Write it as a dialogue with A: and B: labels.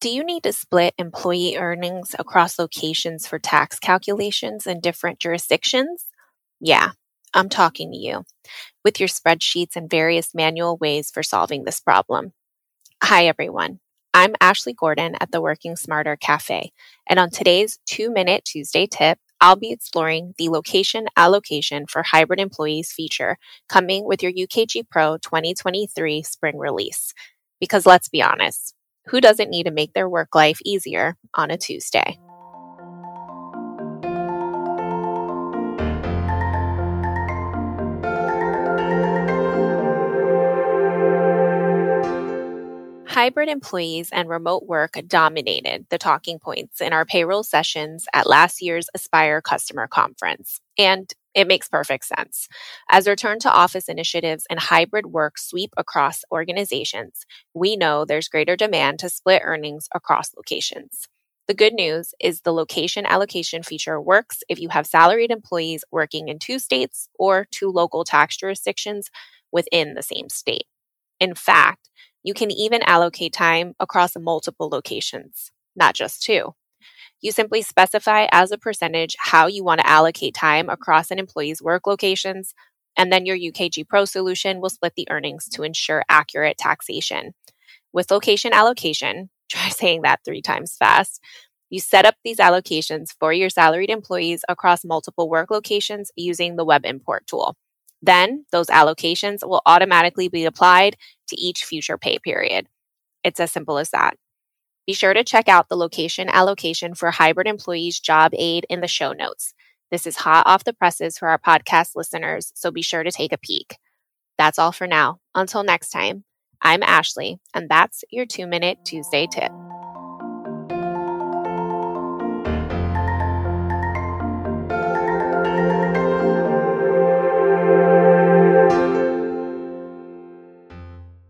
A: Do you need to split employee earnings across locations for tax calculations in different jurisdictions? Yeah, I'm talking to you with your spreadsheets and various manual ways for solving this problem. Hi, everyone. I'm Ashley Gordon at the Working Smarter Cafe, and on today's Two Minute Tuesday tip, I'll be exploring the location allocation for hybrid employees feature coming with your UKG Pro 2023 spring release. Because let's be honest, who doesn't need to make their work life easier on a Tuesday? Hybrid employees and remote work dominated the talking points in our payroll sessions at last year's Aspire Customer Conference. And it makes perfect sense. As return to office initiatives and hybrid work sweep across organizations, we know there's greater demand to split earnings across locations. The good news is the location allocation feature works if you have salaried employees working in two states or two local tax jurisdictions within the same state. In fact, you can even allocate time across multiple locations, not just two. You simply specify as a percentage how you want to allocate time across an employee's work locations, and then your UKG Pro solution will split the earnings to ensure accurate taxation. With location allocation, try saying that three times fast. You set up these allocations for your salaried employees across multiple work locations using the web import tool. Then those allocations will automatically be applied to each future pay period. It's as simple as that. Be sure to check out the location allocation for hybrid employees job aid in the show notes. This is hot off the presses for our podcast listeners, so be sure to take a peek. That's all for now. Until next time, I'm Ashley, and that's your two minute Tuesday tip.